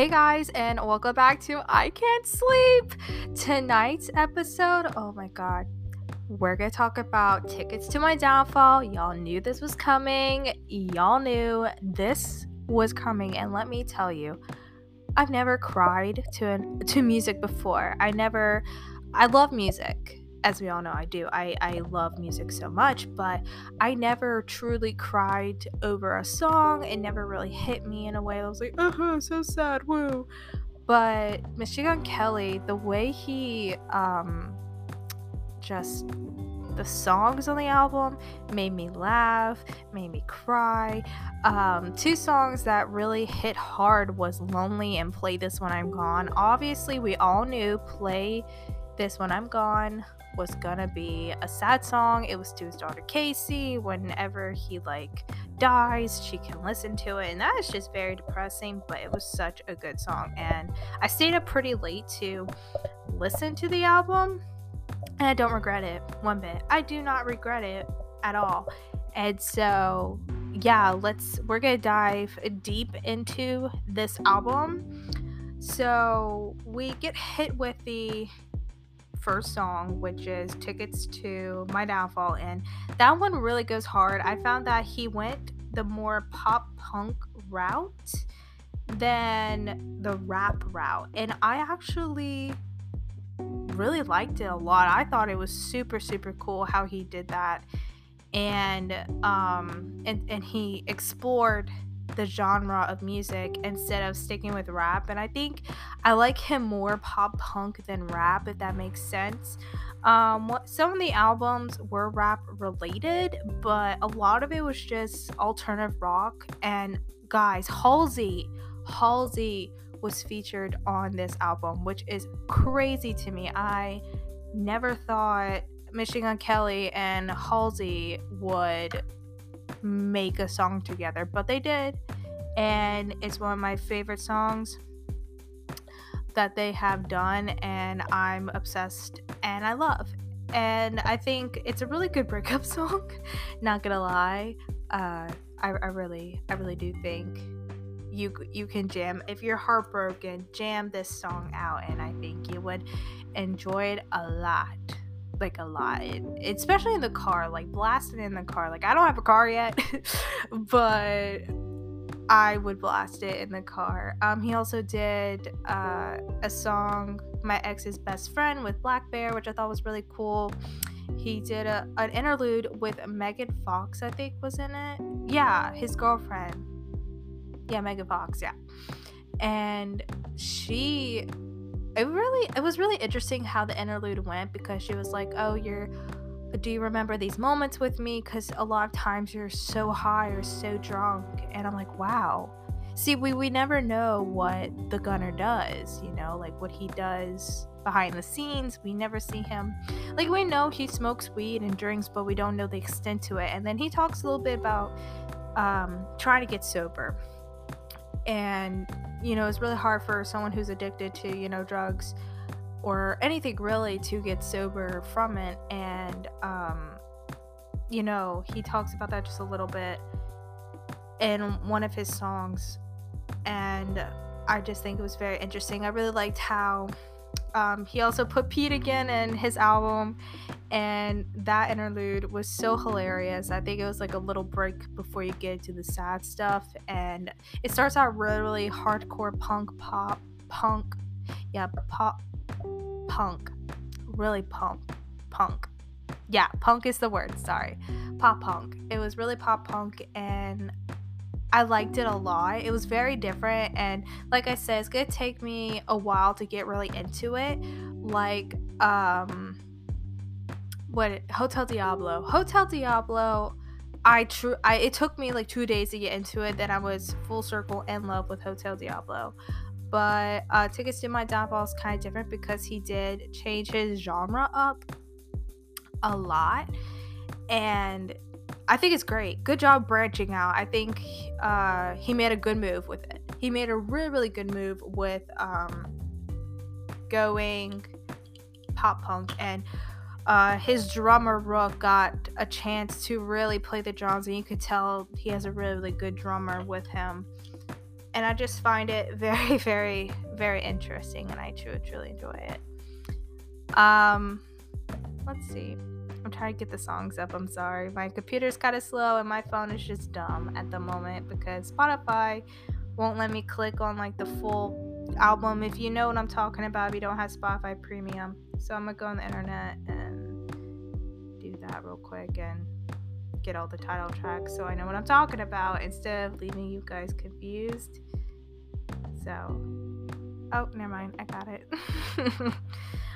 Hey guys, and welcome back to I Can't Sleep. Tonight's episode, oh my god, we're gonna talk about tickets to my downfall. Y'all knew this was coming, y'all knew this was coming, and let me tell you, I've never cried to to music before. I never, I love music as we all know, I do. I, I love music so much, but I never truly cried over a song. It never really hit me in a way I was like, uh huh, so sad, woo. But Machine Gun Kelly, the way he um just the songs on the album made me laugh, made me cry. Um, two songs that really hit hard was Lonely and Play This When I'm Gone. Obviously, we all knew Play This When I'm Gone was gonna be a sad song. It was to his daughter Casie. Whenever he like dies, she can listen to it, and that is just very depressing. But it was such a good song, and I stayed up pretty late to listen to the album, and I don't regret it one bit. I do not regret it at all. And so, yeah, let's we're gonna dive deep into this album. So we get hit with the first song, which is Tickets to My Downfall. And that one really goes hard. I found that he went the more pop punk route than the rap route. And I actually really liked it a lot. I thought it was super, super cool how he did that. And um and, and he explored the genre of music instead of sticking with rap. And I think I like him more pop punk than rap, if that makes sense. Um, some of the albums were rap related, but a lot of it was just alternative rock. And guys, Halsey, Halsey was featured on this album, which is crazy to me. I never thought Machine Gun Kelly and Halsey would make a song together, but they did. And it's one of my favorite songs that they have done, and I'm obsessed and I love. And I think it's a really good breakup song, not gonna lie. Uh, I, I really, I really do think you you can jam if you're heartbroken jam this song out and i think you would enjoy it a lot like a lot, especially in the car, like blasting in the car. Like I don't have a car yet, but I would blast it in the car. Um, he also did uh, a song, "My Ex's Best Friend" with blackbear, which I thought was really cool. He did a, an interlude with Megan Fox, I think, was in it. Yeah, his girlfriend. Yeah, Megan Fox. Yeah, and she it really it was really interesting how the interlude went because she was like oh you're do you remember these moments with me? Because a lot of times you're so high or so drunk and i'm like wow. See we, we never know what the gunner does you know like what he does behind the scenes we never see him. Like we know he smokes weed and drinks but we don't know the extent to it and then he talks a little bit about um, trying to get sober. And you know it's really hard for someone who's addicted to you know drugs or anything really to get sober from it. And um you know he talks about that just a little bit in one of his songs. And i just think it was very interesting. I really liked how um, he also put Pete again in his album, and that interlude was so hilarious. I think it was like a little break before you get to the sad stuff, and it starts out really hardcore punk pop punk, yeah, pop punk, really punk punk. Yeah, punk is the word. Sorry, pop punk. It was really pop punk, and I liked it a lot. It was very different and like I said, it's going to take me a while to get really into it. Like um what Hotel Diablo. Hotel Diablo I true I it took me like 2 days to get into it. Then I was full circle in love with Hotel Diablo. But uh Tickets to My Downfall is kind of different because he did change his genre up a lot and I think it's great. Good job branching out. I think uh, he made a good move with it. He made a really, really good move with um, going pop punk, and uh, his drummer Rook got a chance to really play the drums, and you could tell he has a really, really good drummer with him. and I just find it very, very, very interesting, and I truly, truly enjoy it. Um, let's see. I'm trying to get the songs up. I'm sorry. My computer's kind of slow, and my phone is just dumb at the moment because Spotify won't let me click on like the full album. If you know what I'm talking about, if you don't have Spotify Premium, so I'm gonna go on the internet and do that real quick and get all the title tracks so I know what I'm talking about instead of leaving you guys confused. So, oh, never mind, I got it.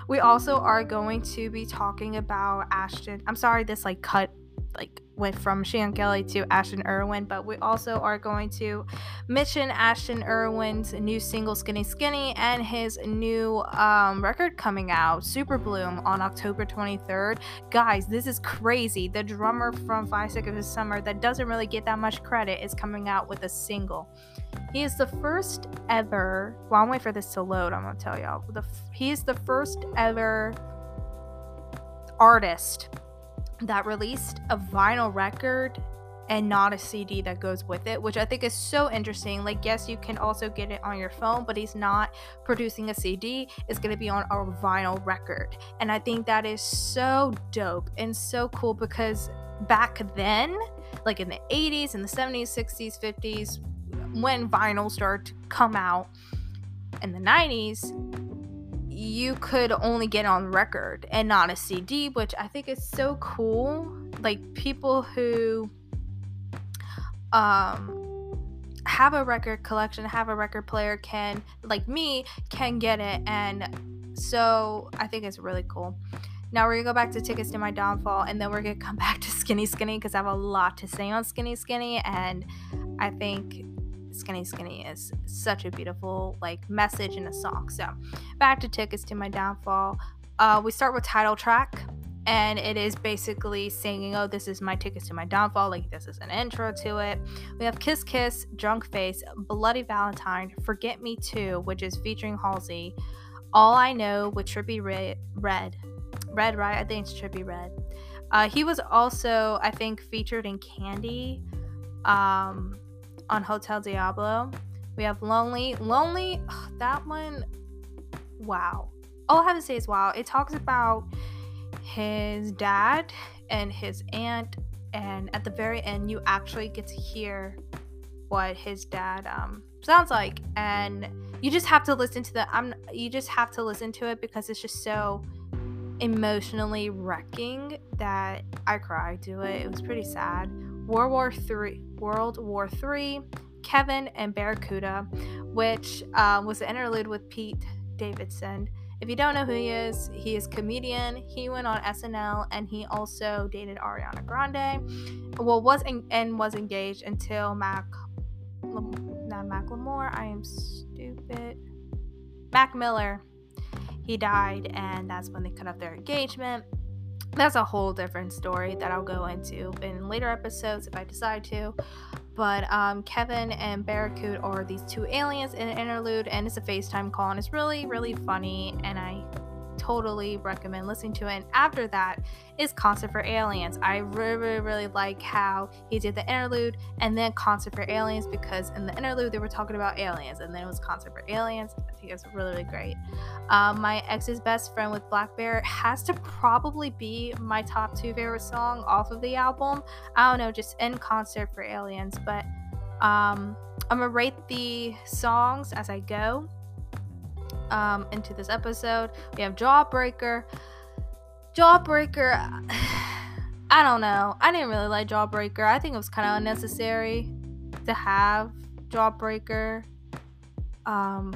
we also are going to be talking about Ashton. I'm sorry, this like cut like went from Machine Gun Kelly to Ashton Irwin, but we also are going to mention Ashton Irwin's new single Skinny Skinny and his new um, record coming out, Superbloom, on October 23rd. Guys, this is crazy. The drummer from Five Seconds of Summer that doesn't really get that much credit is coming out with a single. He is the first ever. Well, I'm waiting for this to load. I'm gonna tell y'all. The he is the first ever artist that released a vinyl record and not a CD that goes with it, which I think is so interesting. Like, yes, you can also get it on your phone, but he's not producing a CD, it's to be on a vinyl record. And I think that is so dope and so cool because back then, like in the 80s and the 70s, 60s, 50s, when vinyl started to come out in the 90s, you could only get on record and not a CD, which I think is so cool. Like people who um have a record collection, have a record player can like me can get it and so I think it's really cool. Now we're gonna go back to tickets to my downfall and then we're gonna come back to Skinny Skinny because I have a lot to say on Skinny Skinny and I think Skinny Skinny is such a beautiful like message in a song. So back to Tickets to My Downfall. Uh, we start with title track and it is basically singing, Oh, this is my tickets to my downfall. Like, this is an intro to it. We have Kiss Kiss, Drunk Face, Bloody Valentine, Forget Me Too, which is featuring Halsey, All I Know with Trippie Redd. Red. Red, right? I think it's Trippie Redd. Uh, he was also, I think, featured in Candy. Um, on Hotel Diablo. We have Lonely. Lonely, ugh, that one, wow. All I have to say is wow. It talks about his dad and his aunt, and at the very end, you actually get to hear what his dad um, sounds like, and you just have to listen to the. I'm. You just have to listen to it because it's just so emotionally wrecking that I cried to it. It was pretty sad. World War Three, World War Three, Kevin and Barracuda, which uh, was an interlude with Pete Davidson. If you don't know who he is, he is comedian. He went on SNL and he also dated Ariana Grande. Well, was en- and was engaged until Mac, not Macklemore. I am stupid. Mac Miller. He died, and that's when they cut off their engagement that's a whole different story that I'll go into in later episodes if I decide to. But um, Kevin and Barracuda are these two aliens in an interlude, and it's a FaceTime call, and it's really, really funny. And I totally recommend listening to it. And after that is Concert for Aliens. I really, really, really like how he did the interlude and then Concert for Aliens because in the interlude they were talking about aliens and then it was Concert for Aliens. I think it's really, really great. Um, my ex's best friend with Black Bear has to probably be my top two favorite song off of the album. I don't know, just in Concert for Aliens, but um, I'm gonna rate the songs as I go um, into this episode. We have Jawbreaker. Jawbreaker, I don't know. I didn't really like Jawbreaker. I think it was kind of unnecessary to have Jawbreaker um,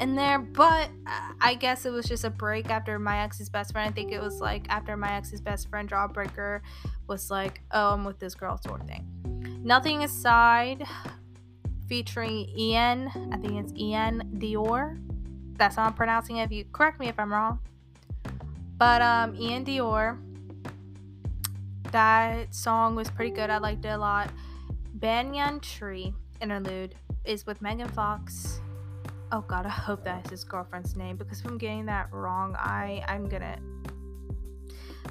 in there, but I guess it was just a break after my ex's best friend. I think it was like after my ex's best friend, Jawbreaker was like, oh, I'm with this girl sort of thing. Nothing Inside featuring Iann, I think it's Iann Dior that's how I'm pronouncing it. If you correct me if I'm wrong. But um, Iann Dior, that song was pretty good. I liked it a lot. Banyan Tree interlude is with Megan Fox. Oh God, I hope that's his girlfriend's name because if I'm getting that wrong, I I'm gonna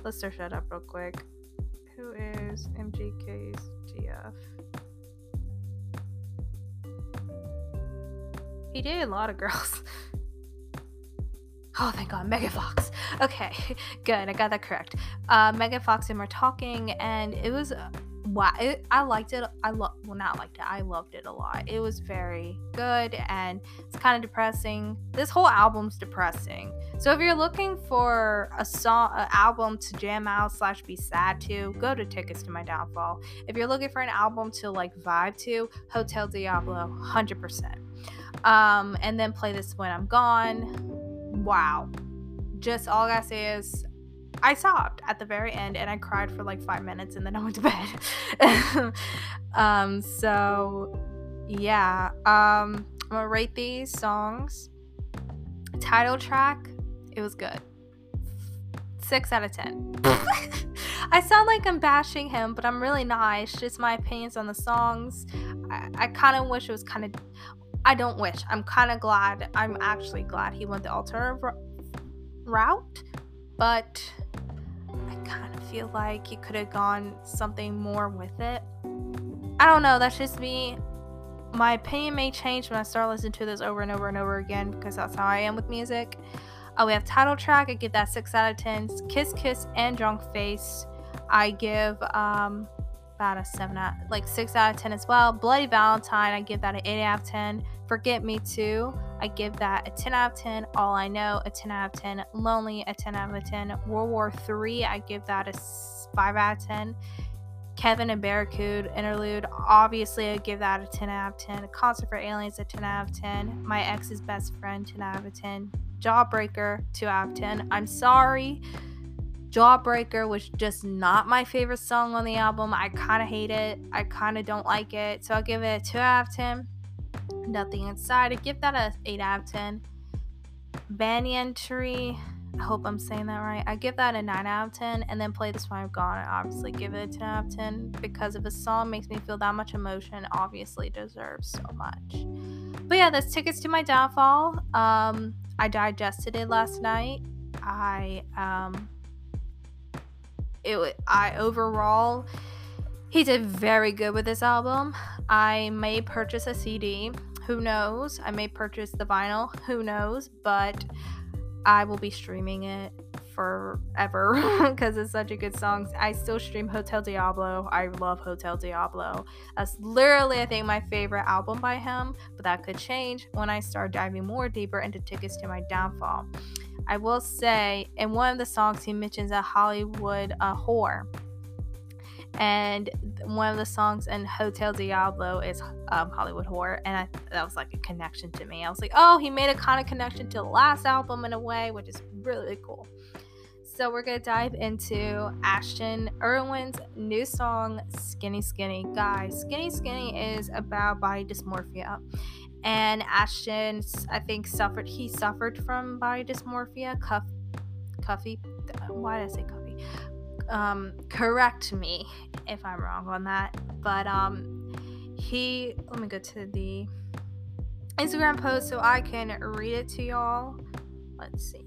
let's search that up real quick. Who is MGK's GF? He dated a lot of girls. Oh, thank God, Megan Fox. Okay, good. I got that correct. Uh, Megan Fox and we're talking, and it was wow. It, I liked it. I love. Well, not liked it. I loved it a lot. It was very good, and it's kind of depressing. This whole album's depressing. So if you're looking for a song, an album to jam out slash be sad to, go to Tickets to My Downfall. If you're looking for an album to like vibe to, Hotel Diablo, hundred percent. Um, and then play this when I'm gone wow. Just all I gotta say is I sobbed at the very end and I cried for like five minutes and then I went to bed. um, so yeah. Um, I'm gonna rate these songs. Title track, it was good. Six out of ten. I sound like I'm bashing him, but I'm really not. It's just my opinions on the songs. I, I kind of wish it was kind of I don't wish. I'm kind of glad. I'm actually glad he went the alternative route, but I kind of feel like he could have gone something more with it. I don't know. That's just me. My opinion may change when I start listening to this over and over and over again because that's how I am with music. Uh, we have title track. I give that six out of ten. Kiss Kiss and Drunk Face. I give um about a seven out, like six out of ten as well. Bloody Valentine. I give that an eight out of ten. Forget Me Too, I give that a 10 out of 10. All I Know, a 10 out of 10. Lonely, a 10 out of 10. World War 3, I give that a 5 out of 10. Kevin and Barracuda interlude, obviously I give that a 10 out of 10. Concert for Aliens, a 10 out of 10. My ex's best friend, 10 out of 10. Jawbreaker, 2 out of 10. I'm sorry. Jawbreaker was just not my favorite song on the album. I kind of hate it. I kind of don't like it. So I'll give it a 2 out of 10 nothing inside. I give that a 8 out of 10. Banyan Tree, I hope I'm saying that right. I give that a 9 out of 10 and then play this one I've gone and obviously give it a 10 out of 10 because if a song makes me feel that much emotion, obviously deserves so much. But yeah, that's tickets to my downfall. Um, I digested it last night. I um it I overall he did very good with this album. I may purchase a CD. Who knows? I may purchase the vinyl. Who knows? But I will be streaming it forever because it's such a good song. I still stream Hotel Diablo. I love Hotel Diablo. That's literally, I think, my favorite album by him, but that could change when I start diving more deeper into Tickets to My Downfall. I will say, in one of the songs, he mentions a Hollywood whore and one of the songs in Hotel Diablo is um, Hollywood Whore, and I, that was like a connection to me. I was like, oh, he made a kind of connection to the last album in a way, which is really cool. So we're gonna dive into Ashton Irwin's new song, Skinny Skinny. Guys, Skinny Skinny is about body dysmorphia. And Ashton, I think, suffered he suffered from body dysmorphia. Cuff Cuffy. Why did I say Cuffy? um, correct me if I'm wrong on that. But um, he, let me go to the Instagram post so I can read it to y'all. Let's see.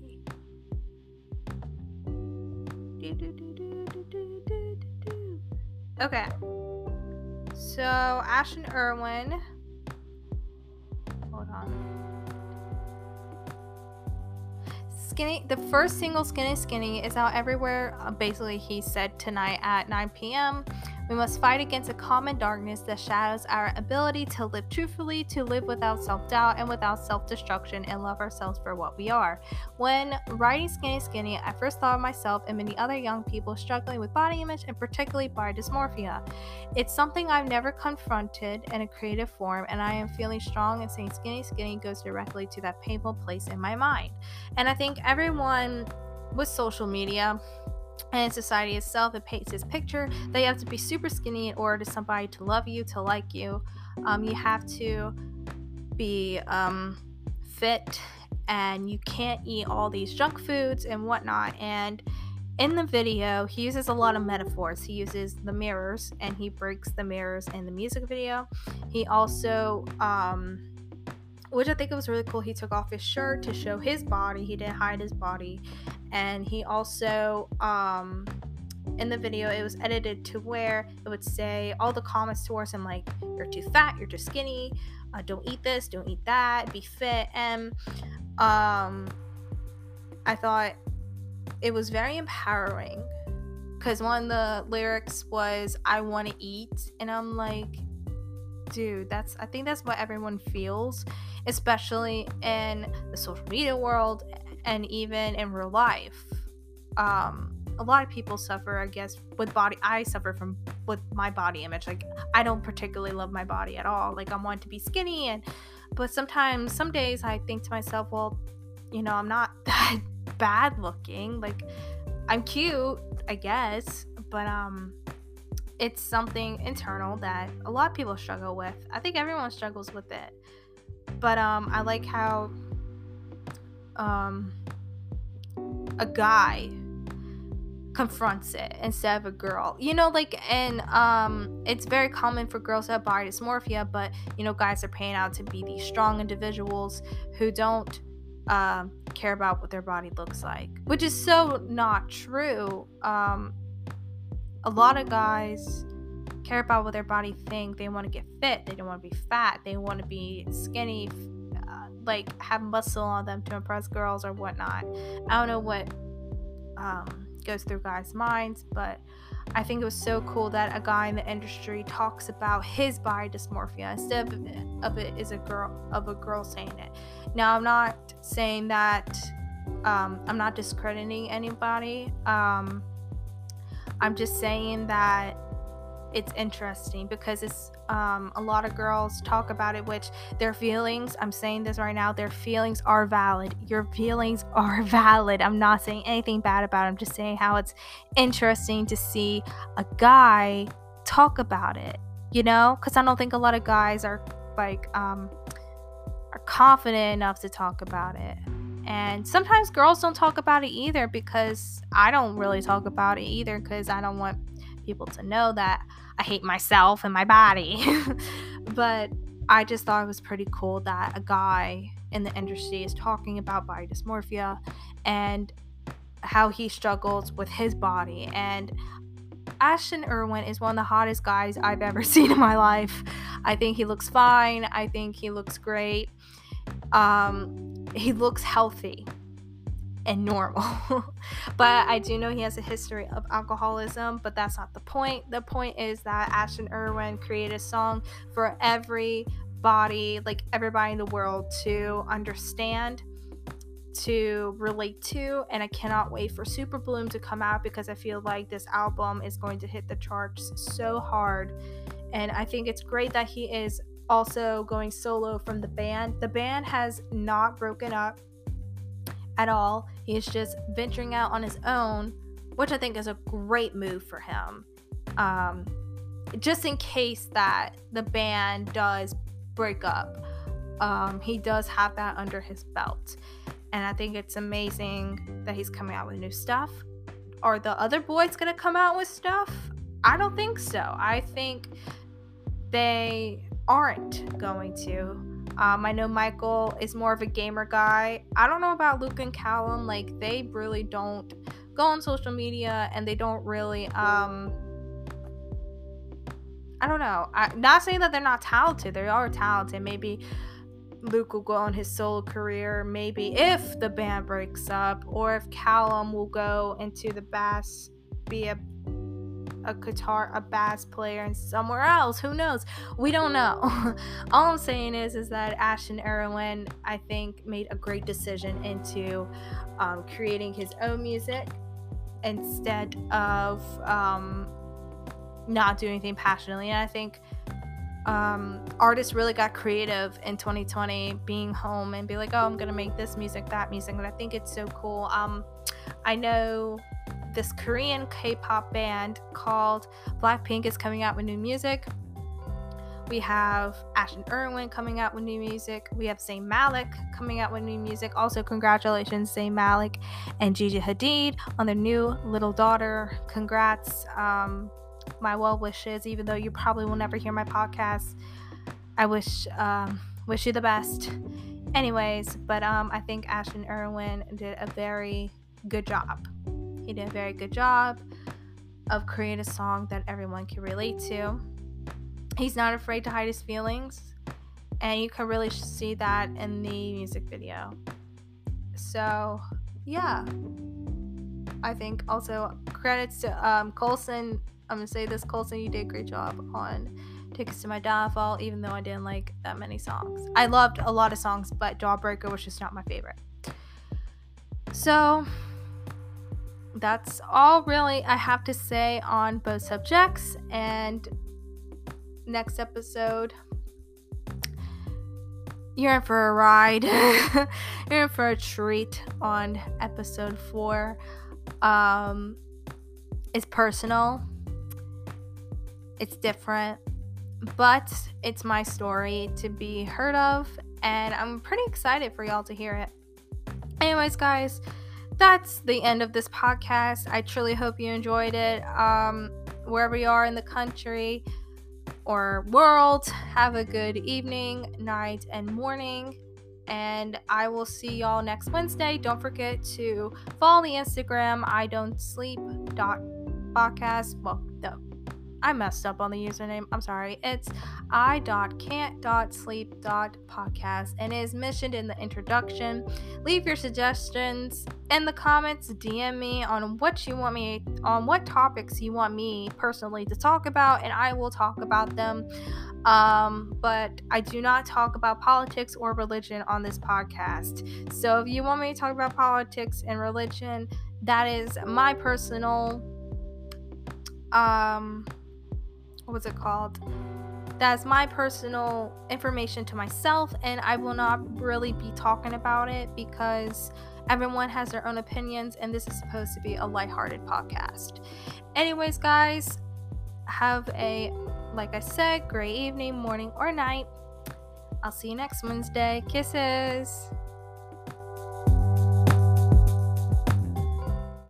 Okay. So Ashton Irwin. Hold on. Skinny, the first single, Skinny Skinny, is out everywhere. Uh, basically, he said tonight at 9 p.m. We must fight against a common darkness that shadows our ability to live truthfully, to live without self doubt and without self destruction, and love ourselves for what we are. When writing Skinny Skinny, I first thought of myself and many other young people struggling with body image and particularly body dysmorphia. It's something I've never confronted in a creative form, and I am feeling strong and saying Skinny Skinny goes directly to that painful place in my mind. And I think everyone with social media, and society itself it paints this picture that you have to be super skinny in order to somebody to love you to like you. Um, you have to be um, fit and you can't eat all these junk foods and whatnot. And in the video he uses a lot of metaphors. He uses the mirrors and he breaks the mirrors in the music video. He also um, which I think it was really cool. He took off his shirt to show his body. He didn't hide his body, and he also um, in the video it was edited to where it would say all the comments towards him like you're too fat you're too skinny uh, don't eat this don't eat that be fit and um i thought it was very empowering because one of the lyrics was i want to eat and i'm like dude that's i think that's what everyone feels especially in the social media world and even in real life. Um a lot of people suffer i guess with body i suffer from with my body image. Like i don't particularly love my body at all. Like i want to be skinny and but sometimes some days i think to myself well you know i'm not that bad looking. Like i'm cute i guess but um it's something internal that a lot of people struggle with i think everyone struggles with it but um i like how um a guy confronts it instead of a girl. You know, like and um it's very common for girls to have body dysmorphia, but you know, guys are paying out to be these strong individuals who don't uh, care about what their body looks like. Which is so not true. Um a lot of guys care about what their body think. They want to get fit. They don't want to be fat. They want to be skinny, uh, like have muscle on them to impress girls or whatnot. I don't know what um, goes through guys' minds, but I think it was so cool that a guy in the industry talks about his body dysmorphia instead of of it is a girl of a girl saying it. Now I'm not saying that um, I'm not discrediting anybody. Um, I'm just saying that it's interesting because it's um, a lot of girls talk about it which their feelings i'm saying this right now their feelings are valid. Your feelings are valid. I'm not saying anything bad about it i'm just saying how it's interesting to see a guy talk about it you know? Because i don't think a lot of guys are like um are confident enough to talk about it and sometimes girls don't talk about it either because i don't really talk about it either because i don't want people to know that I hate myself and my body. but I just thought it was pretty cool that a guy in the industry is talking about body dysmorphia and how he struggles with his body. And Ashton Irwin is one of the hottest guys I've ever seen in my life. I think he looks fine. I think he looks great. Um, he looks healthy and normal. but I do know he has a history of alcoholism, but that's not the point. The point is that Ashton Irwin created a song for everybody, like everybody in the world to understand, to relate to, and I cannot wait for Superbloom to come out because I feel like this album is going to hit the charts so hard. And I think it's great that he is also going solo from the band. The band has not broken up at all. He's just venturing out on his own, which I think is a great move for him. Um, just in case that the band does break up, um, he does have that under his belt. And I think it's amazing that he's coming out with new stuff. Are the other boys going to come out with stuff? I don't think so. I think they aren't going to. Um, I know Michael is more of a gamer guy. I don't know about Luke and Calum. Like they really don't go on social media and they don't really um I don't know. I not saying that they're not talented. They are talented. Maybe Luke will go on his solo career. Maybe if the band breaks up, or if Calum will go into the bass, be a a guitar, a bass player, and somewhere else. Who knows? We don't know. All I'm saying is, is that Ashton Irwin, I think, made a great decision into um, creating his own music instead of um, not doing anything passionately. And I think um, artists really got creative in 2020, being home and be like, oh, I'm gonna make this music, that music, and I think it's so cool. Um, I know this Korean K-pop band called Blackpink is coming out with new music. We have Ashton Irwin coming out with new music. We have Zayn Malik coming out with new music. Also, congratulations, Zayn Malik and Gigi Hadid on their new little daughter. Congrats. Um, my well wishes, even though you probably will never hear my podcast. I wish um, wish you the best. Anyways, but um, I think Ashton Irwin did a very good job. He did a very good job. of creating a song that everyone can relate to. He's not afraid to hide his feelings, and you can really see that in the music video. So, yeah. I think also credits to um, Colson. I'm gonna say this, Colson. You did a great job on Tickets to My Downfall, even though I didn't like that many songs. I loved a lot of songs, but Jawbreaker was just not my favorite. So that's all really I have to say on both subjects. And next episode, you're in for a ride. you're in for a treat on episode four. Um, it's personal. It's different, but it's my story to be heard of, and I'm pretty excited for y'all to hear it. Anyways, guys, that's the end of this podcast. I truly hope you enjoyed it. Um, wherever you are in the country or world, have a good evening, night, and morning. And I will see y'all next Wednesday. Don't forget to follow the Instagram, I don't sleep dot podcast. Well, I messed up on the username. I'm sorry. It's i.can't.sleep.podcast and is mentioned in the introduction. Leave your suggestions in the comments. DM me on what you want me on what topics you want me personally to talk about, and I will talk about them. Um, but I do not talk about politics or religion on this podcast. So if you want me to talk about politics and religion, that is my personal um what's it called? That's my personal information to myself, and I will not really be talking about it because everyone has their own opinions, and this is supposed to be a lighthearted podcast. Anyways, guys, have a, like I said, great evening, morning, or night. I'll see you next Wednesday. Kisses.